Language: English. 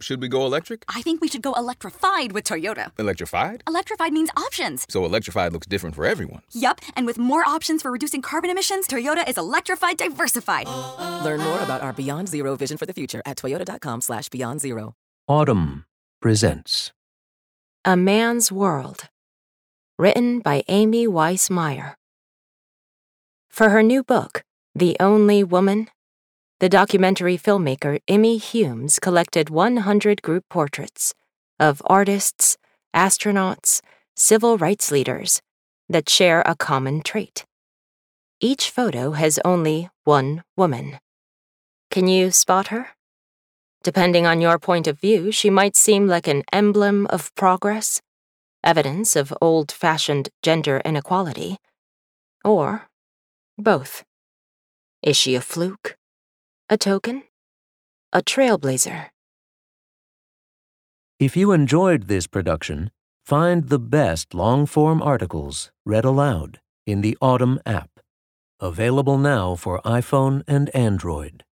Should we go electric? I think we should go electrified with Toyota. Electrified? Electrified means options. So electrified looks different for everyone. Yup, and with more options for reducing carbon emissions, Toyota is electrified diversified. Learn more about our Beyond Zero vision for the future at toyota.com slash beyond zero. Audm presents A Man's World. Written by Amy Weiss Meyer. For her new book, The Only Woman, the documentary filmmaker Immy Humes collected 100 group portraits of artists, astronauts, civil rights leaders that share a common trait. Each photo has only one woman. Can you spot her? Depending on your point of view, she might seem like an emblem of progress, evidence of old fashioned gender inequality, or both. Is she a fluke? A token? A trailblazer? If you enjoyed this production, find the best long form articles read aloud in the Audm app, available now for iPhone and Android.